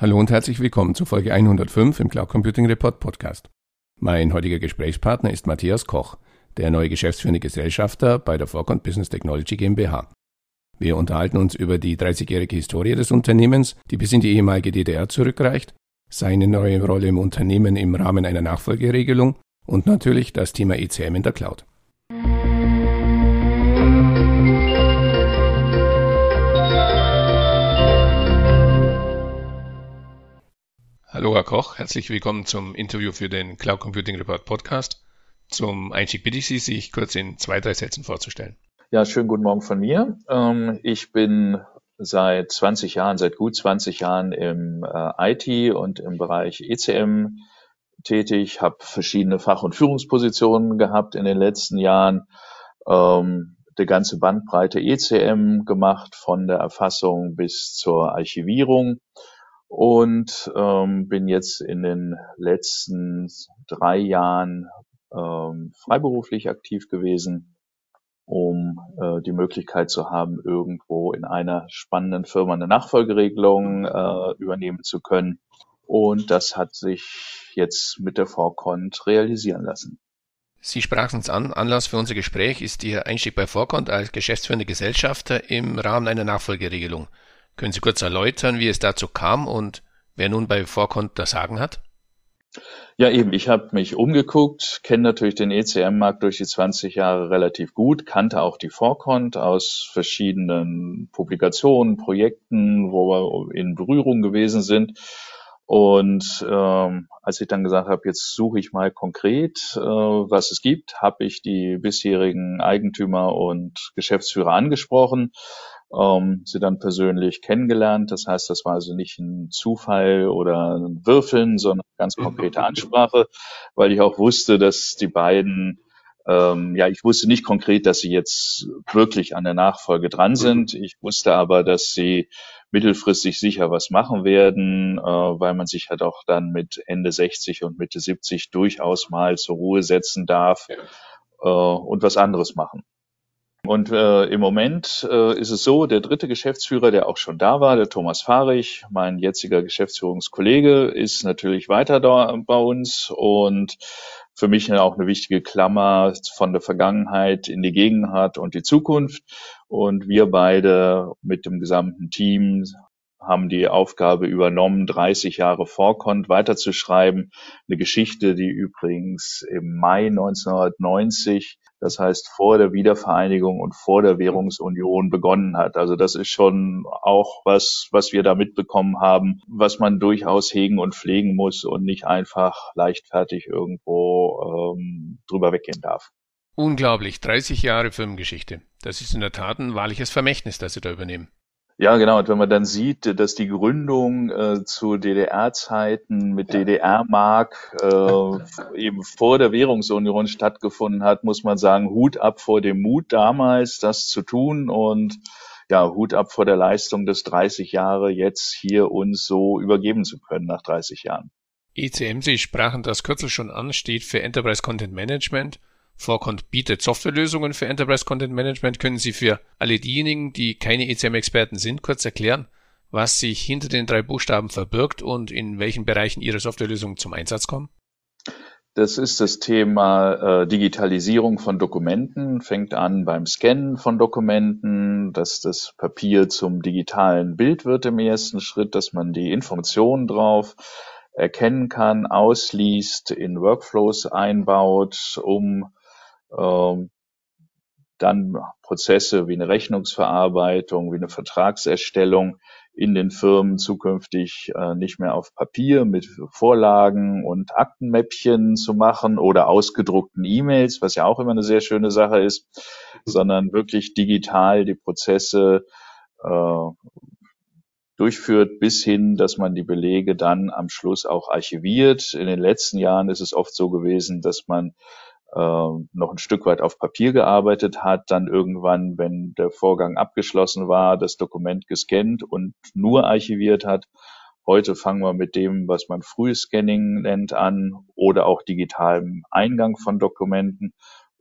Hallo und herzlich willkommen zu Folge 105 im Cloud Computing Report Podcast. Mein heutiger Gesprächspartner ist Matthias Koch, der neue geschäftsführende Gesellschafter bei der Forcon Business Technology GmbH. Wir unterhalten uns über die 30-jährige Historie des Unternehmens, die bis in die ehemalige DDR zurückreicht, seine neue Rolle im Unternehmen im Rahmen einer Nachfolgeregelung und natürlich das Thema ECM in der Cloud. Hallo Herr Koch, herzlich willkommen zum Interview für den Cloud Computing Report Podcast. Zum Einstieg bitte ich Sie, sich kurz in zwei, drei Sätzen vorzustellen. Ja, schönen guten Morgen von mir. Ähm, ich bin seit 20 Jahren, seit gut 20 Jahren im äh, IT und im Bereich ECM tätig, habe verschiedene Fach- und Führungspositionen gehabt in den letzten Jahren, ähm, die ganze Bandbreite ECM gemacht, von der Erfassung bis zur Archivierung und ähm, bin jetzt in den letzten drei Jahren ähm, freiberuflich aktiv gewesen, um äh, die Möglichkeit zu haben, irgendwo in einer spannenden Firma eine Nachfolgeregelung äh, übernehmen zu können. Und das hat sich jetzt mit der Vorkont realisieren lassen. Sie sprachen es an. Anlass für unser Gespräch ist Ihr Einstieg bei Vorkont als geschäftsführende Gesellschafter im Rahmen einer Nachfolgeregelung. Können Sie kurz erläutern, wie es dazu kam und wer nun bei Vorkont das Sagen hat? Ja, eben. Ich habe mich umgeguckt, kenne natürlich den ECM-Markt durch die 20 Jahre relativ gut, kannte auch die Vorkont aus verschiedenen Publikationen, Projekten, wo wir in Berührung gewesen sind. Und ähm, als ich dann gesagt habe, jetzt suche ich mal konkret, äh, was es gibt, habe ich die bisherigen Eigentümer und Geschäftsführer angesprochen ähm, sie dann persönlich kennengelernt. Das heißt, das war also nicht ein Zufall oder ein Würfeln, sondern ganz konkrete Ansprache, weil ich auch wusste, dass die beiden ähm, ja, ich wusste nicht konkret, dass sie jetzt wirklich an der Nachfolge dran sind. Ich wusste aber, dass sie mittelfristig sicher was machen werden, äh, weil man sich halt auch dann mit Ende 60 und Mitte 70 durchaus mal zur Ruhe setzen darf äh, und was anderes machen. Und äh, im Moment äh, ist es so, der dritte Geschäftsführer, der auch schon da war, der Thomas Fahrich, mein jetziger Geschäftsführungskollege, ist natürlich weiter da bei uns und für mich auch eine wichtige Klammer von der Vergangenheit in die Gegenwart und die Zukunft. Und wir beide mit dem gesamten Team haben die Aufgabe übernommen, 30 Jahre Vorkont weiterzuschreiben. Eine Geschichte, die übrigens im Mai 1990 das heißt vor der Wiedervereinigung und vor der Währungsunion begonnen hat. Also das ist schon auch was, was wir da mitbekommen haben, was man durchaus hegen und pflegen muss und nicht einfach leichtfertig irgendwo ähm, drüber weggehen darf. Unglaublich, 30 Jahre Firmengeschichte. Das ist in der Tat ein wahrliches Vermächtnis, das Sie da übernehmen. Ja, genau. Und wenn man dann sieht, dass die Gründung äh, zu DDR-Zeiten mit DDR-Mark äh, eben vor der Währungsunion stattgefunden hat, muss man sagen, Hut ab vor dem Mut damals, das zu tun und ja, Hut ab vor der Leistung des 30 Jahre jetzt hier uns so übergeben zu können nach 30 Jahren. ECM, Sie sprachen das Kürzel schon an, steht für Enterprise Content Management Vorkont bietet Softwarelösungen für Enterprise Content Management. Können Sie für alle diejenigen, die keine ECM-Experten sind, kurz erklären, was sich hinter den drei Buchstaben verbirgt und in welchen Bereichen Ihre Softwarelösungen zum Einsatz kommen? Das ist das Thema äh, Digitalisierung von Dokumenten. Fängt an beim Scannen von Dokumenten, dass das Papier zum digitalen Bild wird im ersten Schritt, dass man die Informationen drauf erkennen kann, ausliest, in Workflows einbaut, um ähm, dann Prozesse wie eine Rechnungsverarbeitung, wie eine Vertragserstellung in den Firmen zukünftig äh, nicht mehr auf Papier mit Vorlagen und Aktenmäppchen zu machen oder ausgedruckten E-Mails, was ja auch immer eine sehr schöne Sache ist, sondern wirklich digital die Prozesse äh, durchführt, bis hin, dass man die Belege dann am Schluss auch archiviert. In den letzten Jahren ist es oft so gewesen, dass man noch ein Stück weit auf Papier gearbeitet hat, dann irgendwann, wenn der Vorgang abgeschlossen war, das Dokument gescannt und nur archiviert hat. Heute fangen wir mit dem, was man Frühscanning nennt, an oder auch digitalem Eingang von Dokumenten.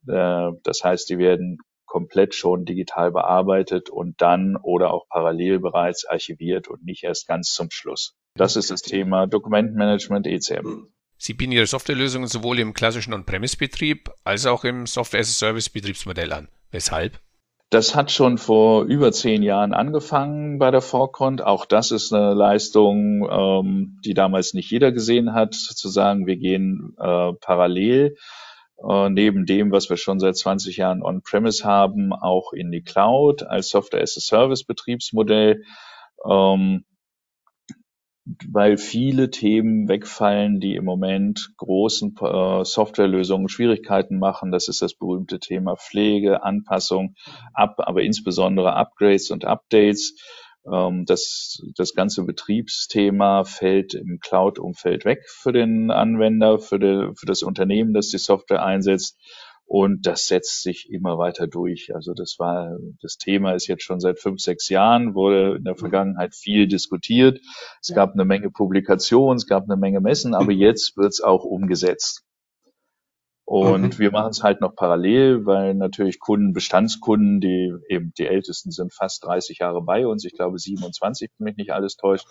Äh, das heißt, die werden komplett schon digital bearbeitet und dann oder auch parallel bereits archiviert und nicht erst ganz zum Schluss. Das ist das Thema Dokumentenmanagement ECM. Sie bieten Ihre Softwarelösungen sowohl im klassischen On-Premise-Betrieb als auch im Software-as-a-Service-Betriebsmodell an. Weshalb? Das hat schon vor über zehn Jahren angefangen bei der Forcont. Auch das ist eine Leistung, ähm, die damals nicht jeder gesehen hat, zu sagen, wir gehen äh, parallel äh, neben dem, was wir schon seit 20 Jahren on-premise haben, auch in die Cloud als Software-as-a-Service-Betriebsmodell. Ähm, weil viele Themen wegfallen, die im Moment großen äh, Softwarelösungen Schwierigkeiten machen. Das ist das berühmte Thema Pflege, Anpassung, ab, aber insbesondere Upgrades und Updates. Ähm, das, das ganze Betriebsthema fällt im Cloud-Umfeld weg für den Anwender, für, die, für das Unternehmen, das die Software einsetzt. Und das setzt sich immer weiter durch. Also das war, das Thema ist jetzt schon seit fünf, sechs Jahren, wurde in der mhm. Vergangenheit viel diskutiert. Es gab eine Menge Publikationen, es gab eine Menge Messen, aber jetzt wird es auch umgesetzt. Und mhm. wir machen es halt noch parallel, weil natürlich Kunden, Bestandskunden, die eben die ältesten sind fast 30 Jahre bei uns, ich glaube 27, wenn mich nicht alles täuscht,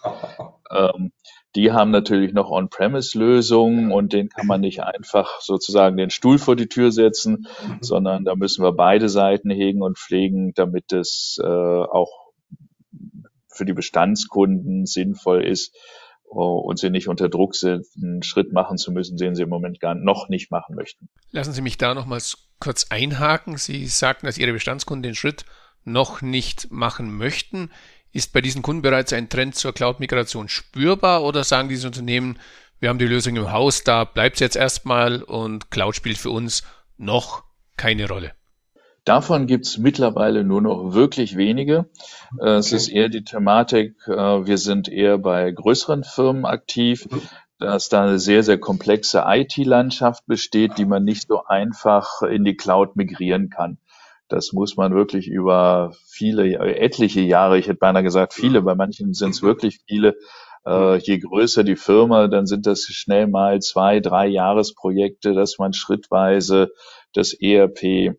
ähm, die haben natürlich noch On-Premise-Lösungen und den kann man nicht einfach sozusagen den Stuhl vor die Tür setzen, mhm. sondern da müssen wir beide Seiten hegen und pflegen, damit es äh, auch für die Bestandskunden sinnvoll ist, und sie nicht unter Druck sind, einen Schritt machen zu müssen, den sie im Moment gar noch nicht machen möchten. Lassen Sie mich da nochmals kurz einhaken. Sie sagten, dass Ihre Bestandskunden den Schritt noch nicht machen möchten. Ist bei diesen Kunden bereits ein Trend zur Cloud-Migration spürbar oder sagen diese Unternehmen, wir haben die Lösung im Haus, da bleibt es jetzt erstmal und Cloud spielt für uns noch keine Rolle? Davon gibt es mittlerweile nur noch wirklich wenige. Okay. Äh, es ist eher die Thematik, äh, wir sind eher bei größeren Firmen aktiv, mhm. dass da eine sehr, sehr komplexe IT-Landschaft besteht, die man nicht so einfach in die Cloud migrieren kann. Das muss man wirklich über viele, etliche Jahre, ich hätte beinahe gesagt viele, bei manchen sind es wirklich viele, äh, je größer die Firma, dann sind das schnell mal zwei, drei Jahresprojekte, dass man schrittweise das ERP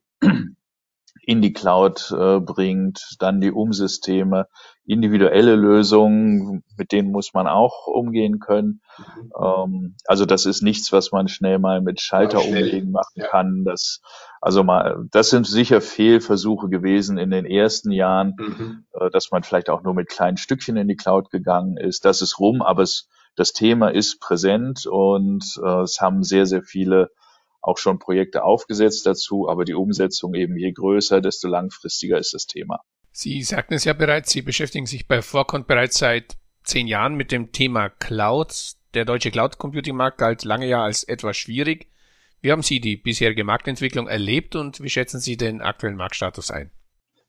in die Cloud äh, bringt, dann die Umsysteme, individuelle Lösungen, mit denen muss man auch umgehen können. Mhm. Ähm, also das ist nichts, was man schnell mal mit Schalter umlegen machen ja. kann. Das, also mal, das sind sicher Fehlversuche gewesen in den ersten Jahren, mhm. äh, dass man vielleicht auch nur mit kleinen Stückchen in die Cloud gegangen ist. Das ist rum, aber es, das Thema ist präsent und äh, es haben sehr, sehr viele auch schon Projekte aufgesetzt dazu, aber die Umsetzung eben je größer, desto langfristiger ist das Thema. Sie sagten es ja bereits, Sie beschäftigen sich bei Vorkont bereits seit zehn Jahren mit dem Thema Cloud. Der deutsche Cloud Computing Markt galt lange ja als etwas schwierig. Wie haben Sie die bisherige Marktentwicklung erlebt und wie schätzen Sie den aktuellen Marktstatus ein?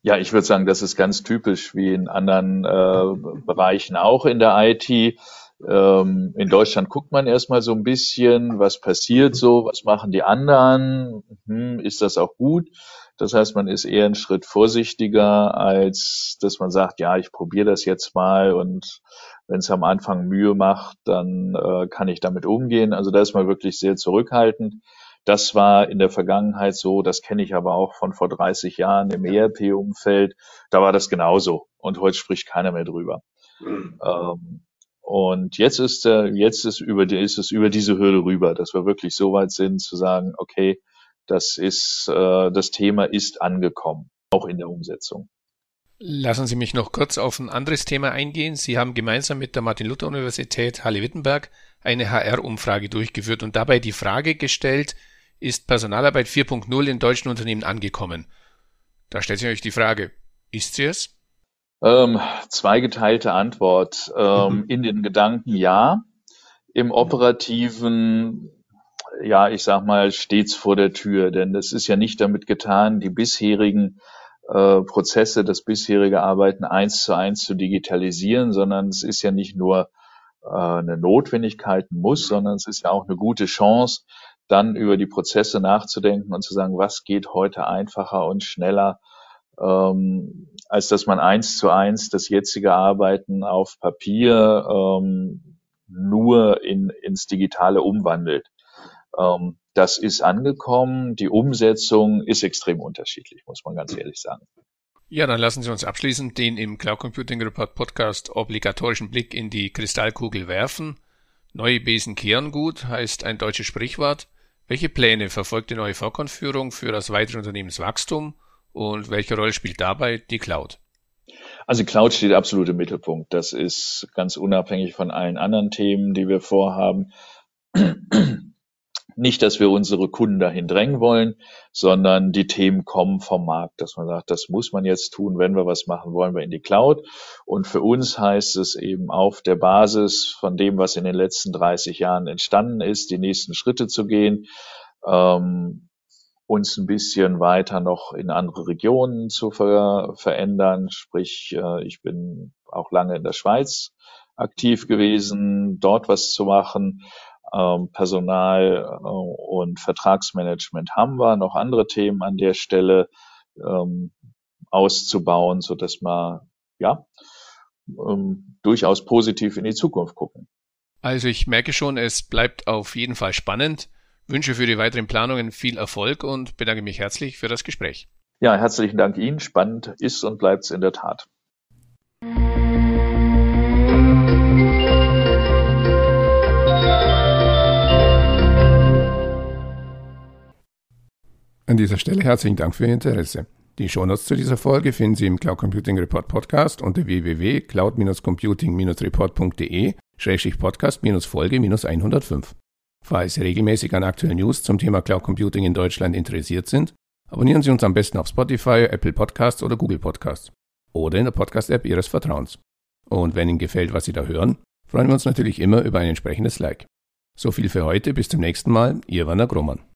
Ja, ich würde sagen, das ist ganz typisch wie in anderen äh, Bereichen auch in der IT. Ähm, in Deutschland guckt man erstmal so ein bisschen, was passiert so, was machen die anderen, hm, ist das auch gut? Das heißt, man ist eher einen Schritt vorsichtiger, als dass man sagt, ja, ich probiere das jetzt mal und wenn es am Anfang Mühe macht, dann äh, kann ich damit umgehen. Also da ist man wirklich sehr zurückhaltend. Das war in der Vergangenheit so, das kenne ich aber auch von vor 30 Jahren im ERP-Umfeld. Da war das genauso und heute spricht keiner mehr drüber. Mhm. Ähm, und jetzt ist, äh, jetzt ist, über, die, ist es über diese Hürde rüber, dass wir wirklich so weit sind zu sagen, okay, das ist, äh, das Thema ist angekommen, auch in der Umsetzung. Lassen Sie mich noch kurz auf ein anderes Thema eingehen. Sie haben gemeinsam mit der Martin-Luther-Universität Halle-Wittenberg eine HR-Umfrage durchgeführt und dabei die Frage gestellt, ist Personalarbeit 4.0 in deutschen Unternehmen angekommen? Da stellt sich euch die Frage, ist sie es? Ähm, zweigeteilte Antwort. Ähm, mhm. In den Gedanken ja. Im operativen, ja, ich sag mal, stets vor der Tür. Denn es ist ja nicht damit getan, die bisherigen äh, Prozesse, das bisherige Arbeiten eins zu eins zu digitalisieren, sondern es ist ja nicht nur äh, eine Notwendigkeit, muss, sondern es ist ja auch eine gute Chance, dann über die Prozesse nachzudenken und zu sagen, was geht heute einfacher und schneller ähm, als dass man eins zu eins das jetzige Arbeiten auf Papier ähm, nur in, ins Digitale umwandelt. Ähm, das ist angekommen. Die Umsetzung ist extrem unterschiedlich, muss man ganz ehrlich sagen. Ja, dann lassen Sie uns abschließend den im Cloud Computing Report Podcast obligatorischen Blick in die Kristallkugel werfen. Neue Besen kehren gut heißt ein deutsches Sprichwort. Welche Pläne verfolgt die neue Vorkonführung für das weitere Unternehmenswachstum und welche Rolle spielt dabei die Cloud? Also Cloud steht absolut im Mittelpunkt. Das ist ganz unabhängig von allen anderen Themen, die wir vorhaben. Nicht, dass wir unsere Kunden dahin drängen wollen, sondern die Themen kommen vom Markt, dass man sagt, das muss man jetzt tun, wenn wir was machen, wollen wir in die Cloud. Und für uns heißt es eben auf der Basis von dem, was in den letzten 30 Jahren entstanden ist, die nächsten Schritte zu gehen, ähm, uns ein bisschen weiter noch in andere Regionen zu ver verändern. Sprich, äh, ich bin auch lange in der Schweiz aktiv gewesen, dort was zu machen ähm, Personal äh, und Vertragsmanagement haben wir, noch andere Themen an der Stelle ähm, auszubauen, so dass wir ja ähm, durchaus positiv in die Zukunft gucken. Also ich merke schon, es bleibt auf jeden Fall spannend. Wünsche für die weiteren Planungen viel Erfolg und bedanke mich herzlich für das Gespräch. Ja, herzlichen Dank Ihnen. Spannend ist und bleibt es in der Tat. An dieser Stelle herzlichen Dank für Ihr Interesse. Die Shownotes zu dieser Folge finden Sie im Cloud Computing Report Podcast unter www.cloud-computing-report.de Podcast-Folge 105. Falls Sie regelmäßig an aktuellen News zum Thema Cloud Computing in Deutschland interessiert sind, abonnieren Sie uns am besten auf Spotify, Apple Podcasts oder Google Podcasts oder in der Podcast-App Ihres Vertrauens. Und wenn Ihnen gefällt, was Sie da hören, freuen wir uns natürlich immer über ein entsprechendes Like. So viel für heute, bis zum nächsten Mal, Ihr Werner Grummann.